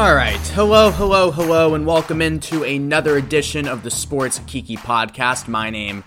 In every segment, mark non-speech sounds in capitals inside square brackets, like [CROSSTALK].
All right. Hello, hello, hello, and welcome into another edition of the Sports Kiki podcast. My name,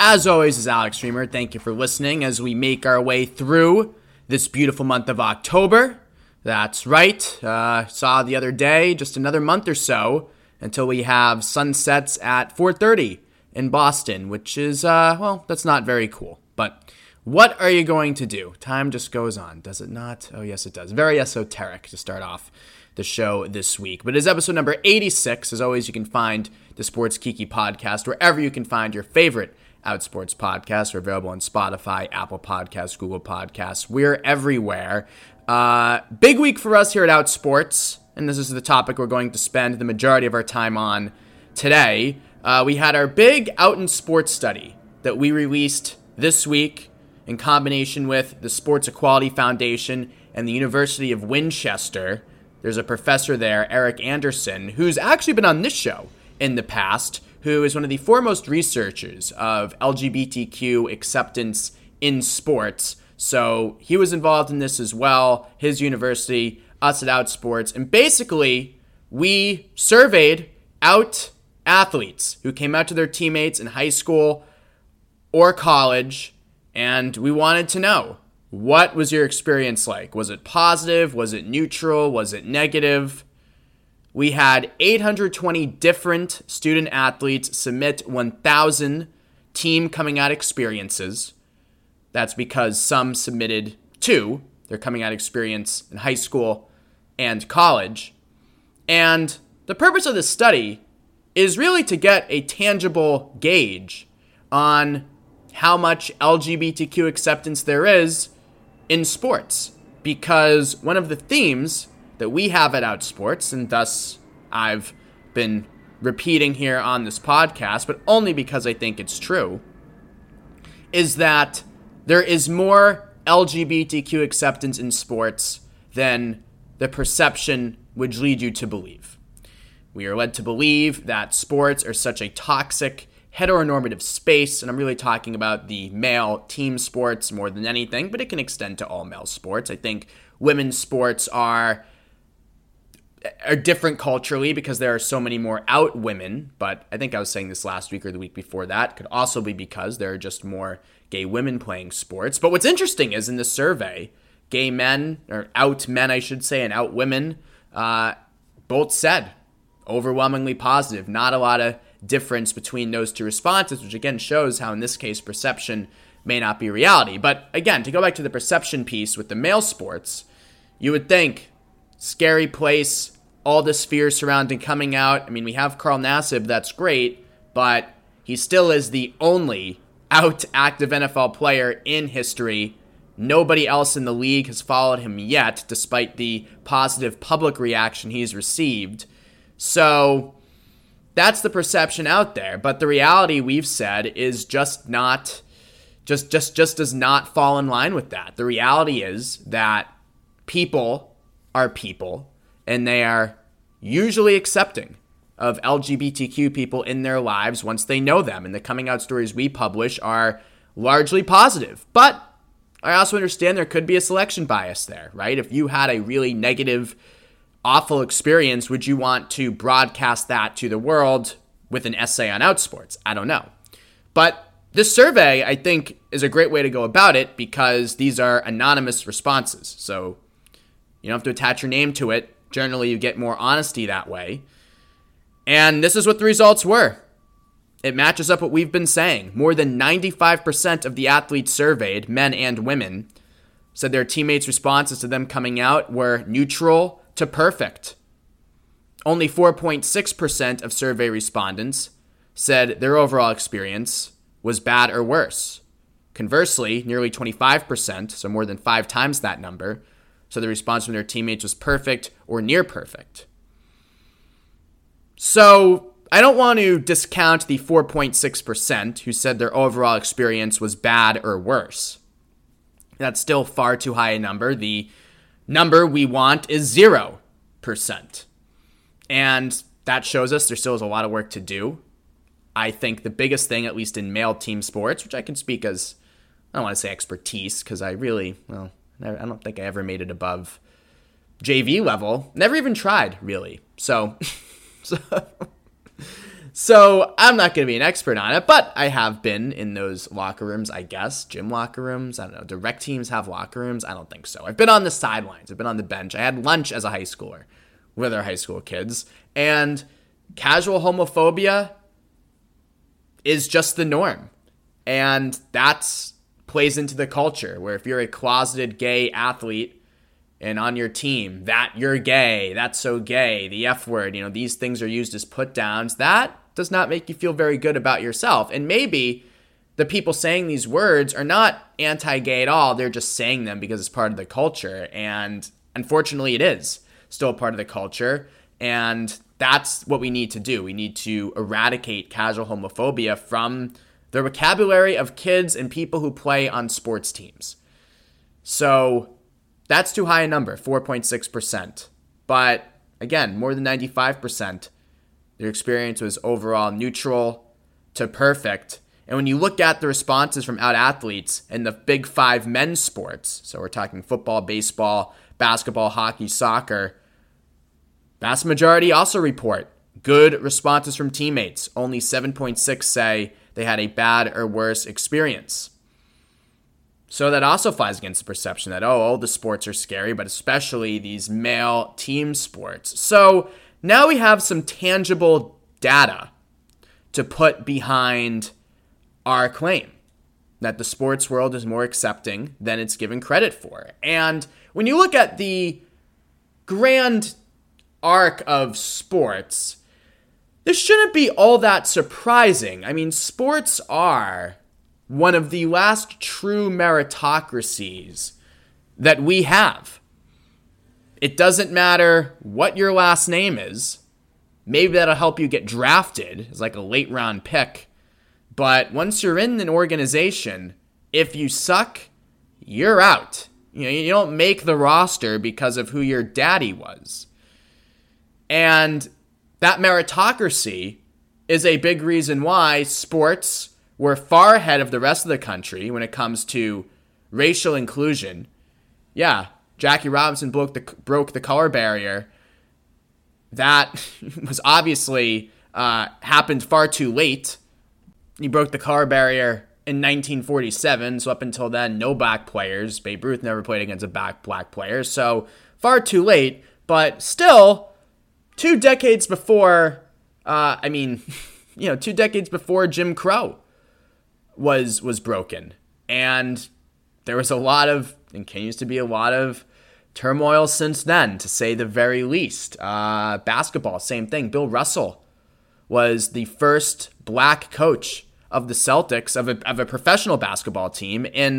as always, is Alex Reimer. Thank you for listening as we make our way through this beautiful month of October. That's right. Uh, saw the other day, just another month or so until we have sunsets at 4:30 in Boston, which is uh, well, that's not very cool. But what are you going to do? Time just goes on, does it not? Oh yes, it does. Very esoteric to start off the show this week. But it's episode number 86. As always, you can find the Sports Kiki podcast wherever you can find your favorite Outsports podcasts. We're available on Spotify, Apple Podcasts, Google Podcasts. We're everywhere. Uh, big week for us here at Outsports, and this is the topic we're going to spend the majority of our time on today. Uh, we had our big out in sports study that we released this week in combination with the Sports Equality Foundation and the University of Winchester. There's a professor there, Eric Anderson, who's actually been on this show in the past, who is one of the foremost researchers of LGBTQ acceptance in sports. So he was involved in this as well, his university, us at Outsports. And basically, we surveyed out athletes who came out to their teammates in high school or college, and we wanted to know what was your experience like? Was it positive? Was it neutral? Was it negative? We had 820 different student athletes submit 1,000 team coming out experiences. That's because some submitted two, their coming out experience in high school and college. And the purpose of this study is really to get a tangible gauge on how much LGBTQ acceptance there is in sports. Because one of the themes that we have at Outsports, and thus I've been repeating here on this podcast, but only because I think it's true, is that there is more LGBTQ acceptance in sports than the perception would lead you to believe. We are led to believe that sports are such a toxic, heteronormative space, and I'm really talking about the male team sports more than anything, but it can extend to all male sports. I think women's sports are are different culturally because there are so many more out women, but I think I was saying this last week or the week before that. Could also be because there are just more gay women playing sports. But what's interesting is in the survey, gay men, or out men, I should say, and out women, uh, both said overwhelmingly positive. Not a lot of difference between those two responses, which again shows how, in this case, perception may not be reality. But again, to go back to the perception piece with the male sports, you would think scary place, all this fear surrounding coming out. I mean, we have Carl Nassib, that's great, but he still is the only out active NFL player in history. Nobody else in the league has followed him yet, despite the positive public reaction he's received. So that's the perception out there, but the reality we've said is just not just just just does not fall in line with that. The reality is that people are people and they are usually accepting of LGBTQ people in their lives once they know them. And the coming out stories we publish are largely positive. But I also understand there could be a selection bias there, right? If you had a really negative awful experience, would you want to broadcast that to the world with an essay on outsports? I don't know. But this survey, I think, is a great way to go about it because these are anonymous responses. So you don't have to attach your name to it. Generally, you get more honesty that way. And this is what the results were. It matches up what we've been saying. More than 95% of the athletes surveyed, men and women, said their teammates' responses to them coming out were neutral to perfect. Only 4.6% of survey respondents said their overall experience was bad or worse. Conversely, nearly 25%, so more than five times that number, so the response from their teammates was perfect or near perfect. So I don't want to discount the 4.6% who said their overall experience was bad or worse. That's still far too high a number. The number we want is 0%. And that shows us there still is a lot of work to do. I think the biggest thing, at least in male team sports, which I can speak as, I don't want to say expertise, because I really, well, I don't think I ever made it above JV level, never even tried really. So, [LAUGHS] so, so I'm not going to be an expert on it, but I have been in those locker rooms, I guess, gym locker rooms. I don't know. Do rec teams have locker rooms? I don't think so. I've been on the sidelines. I've been on the bench. I had lunch as a high schooler with our high school kids, and casual homophobia is just the norm. And that plays into the culture where if you're a closeted gay athlete and on your team that you're gay, that's so gay, the F word, you know, these things are used as put downs, that does not make you feel very good about yourself. And maybe the people saying these words are not anti gay at all, they're just saying them because it's part of the culture. And unfortunately, it is still part of the culture. And that's what we need to do. We need to eradicate casual homophobia from the vocabulary of kids and people who play on sports teams. So that's too high a number, 4.6%. But again, more than 95%, their experience was overall neutral to perfect. And when you look at the responses from out athletes in the big five men's sports, so we're talking football, baseball, basketball, hockey, soccer, vast majority also report good responses from teammates. Only 7.6 say they had a bad or worse experience. So that also flies against the perception that, oh, all the sports are scary, but especially these male team sports. So now we have some tangible data to put behind our claim that the sports world is more accepting than it's given credit for. And when you look at the grand arc of sports, this shouldn't be all that surprising. I mean, sports are one of the last true meritocracies that we have. It doesn't matter what your last name is. Maybe that'll help you get drafted as like a late round pick. But once you're in an organization, if you suck, you're out. You know, you don't make the roster because of who your daddy was. And that meritocracy is a big reason why sports were far ahead of the rest of the country when it comes to racial inclusion. Yeah, Jackie Robinson broke the, broke the color barrier. That [LAUGHS] was obviously uh, happened far too late. He broke the color barrier in 1947, so up until then, no black players. Babe Ruth never played against a black black player, so far too late. But still, two decades before, uh, I mean, [LAUGHS] you know, two decades before Jim Crow was was broken, and there was a lot of and continues to be a lot of turmoil since then, to say the very least. Uh, basketball, same thing. Bill Russell was the first black coach of the Celtics of a, of a professional basketball team in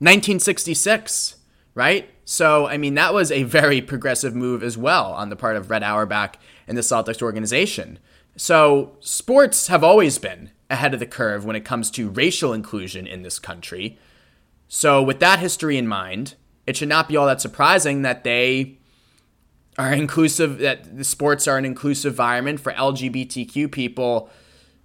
1966, right? So, I mean, that was a very progressive move as well on the part of Red Auerbach and the Celtics organization. So, sports have always been ahead of the curve when it comes to racial inclusion in this country. So, with that history in mind, it should not be all that surprising that they are inclusive, that the sports are an inclusive environment for LGBTQ people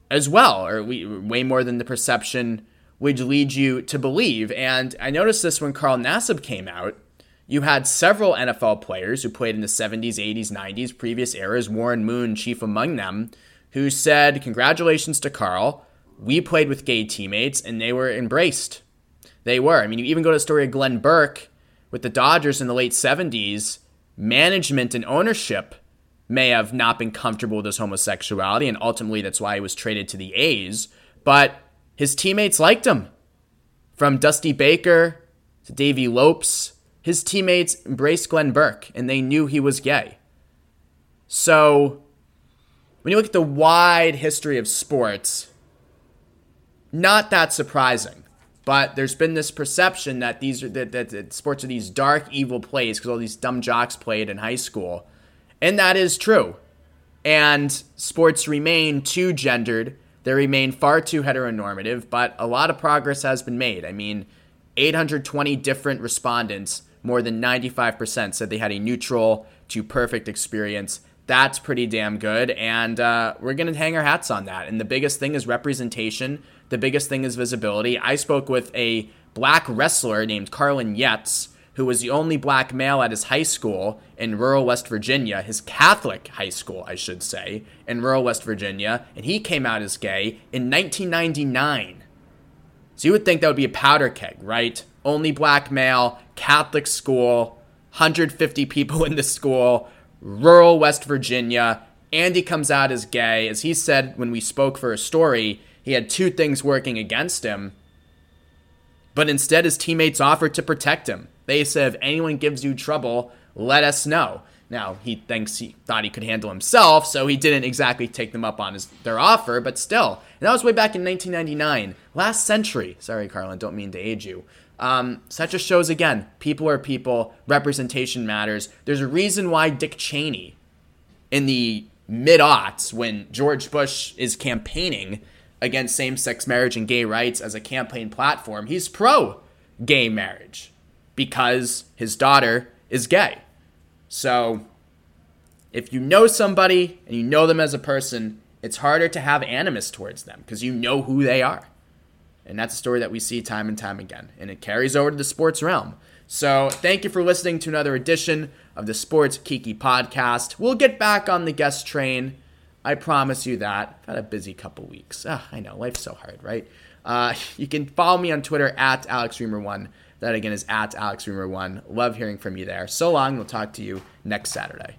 as well, or we, way more than the perception would lead you to believe. And I noticed this when Carl Nassib came out you had several NFL players who played in the 70s, 80s, 90s, previous eras, Warren Moon chief among them, who said, Congratulations to Carl. We played with gay teammates and they were embraced. They were. I mean, you even go to the story of Glenn Burke with the Dodgers in the late 70s. Management and ownership may have not been comfortable with his homosexuality, and ultimately that's why he was traded to the A's. But his teammates liked him. From Dusty Baker to Davey Lopes his teammates embraced Glenn Burke and they knew he was gay. So, when you look at the wide history of sports, not that surprising. But there's been this perception that these are that, that, that sports are these dark, evil plays because all these dumb jocks played in high school, and that is true. And sports remain too gendered. They remain far too heteronormative. But a lot of progress has been made. I mean, 820 different respondents more than 95% said they had a neutral to perfect experience. That's pretty damn good. And uh, we're going to hang our hats on that. And the biggest thing is representation, the biggest thing is visibility. I spoke with a black wrestler named Carlin Yetz, who was the only black male at his high school in rural West Virginia, his Catholic high school, I should say, in rural West Virginia, and he came out as gay in 1999. So you would think that would be a powder keg, right? Only black male, Catholic school, 150 people in the school, rural West Virginia. Andy comes out as gay. As he said when we spoke for a story, he had two things working against him. But instead, his teammates offered to protect him. They said, if anyone gives you trouble, let us know. Now, he thinks he thought he could handle himself, so he didn't exactly take them up on his, their offer, but still. And that was way back in 1999, last century. Sorry, Carlin, don't mean to age you. Um, so that just shows again people are people, representation matters. There's a reason why Dick Cheney, in the mid aughts, when George Bush is campaigning against same sex marriage and gay rights as a campaign platform, he's pro gay marriage because his daughter is gay. So if you know somebody and you know them as a person, it's harder to have animus towards them because you know who they are. And that's a story that we see time and time again. And it carries over to the sports realm. So thank you for listening to another edition of the Sports Kiki podcast. We'll get back on the guest train. I promise you that. I've had a busy couple weeks. Ah, I know, life's so hard, right? Uh, [LAUGHS] you can follow me on Twitter at AlexReimer1. That again is at AlexReimer1. Love hearing from you there. So long. We'll talk to you next Saturday.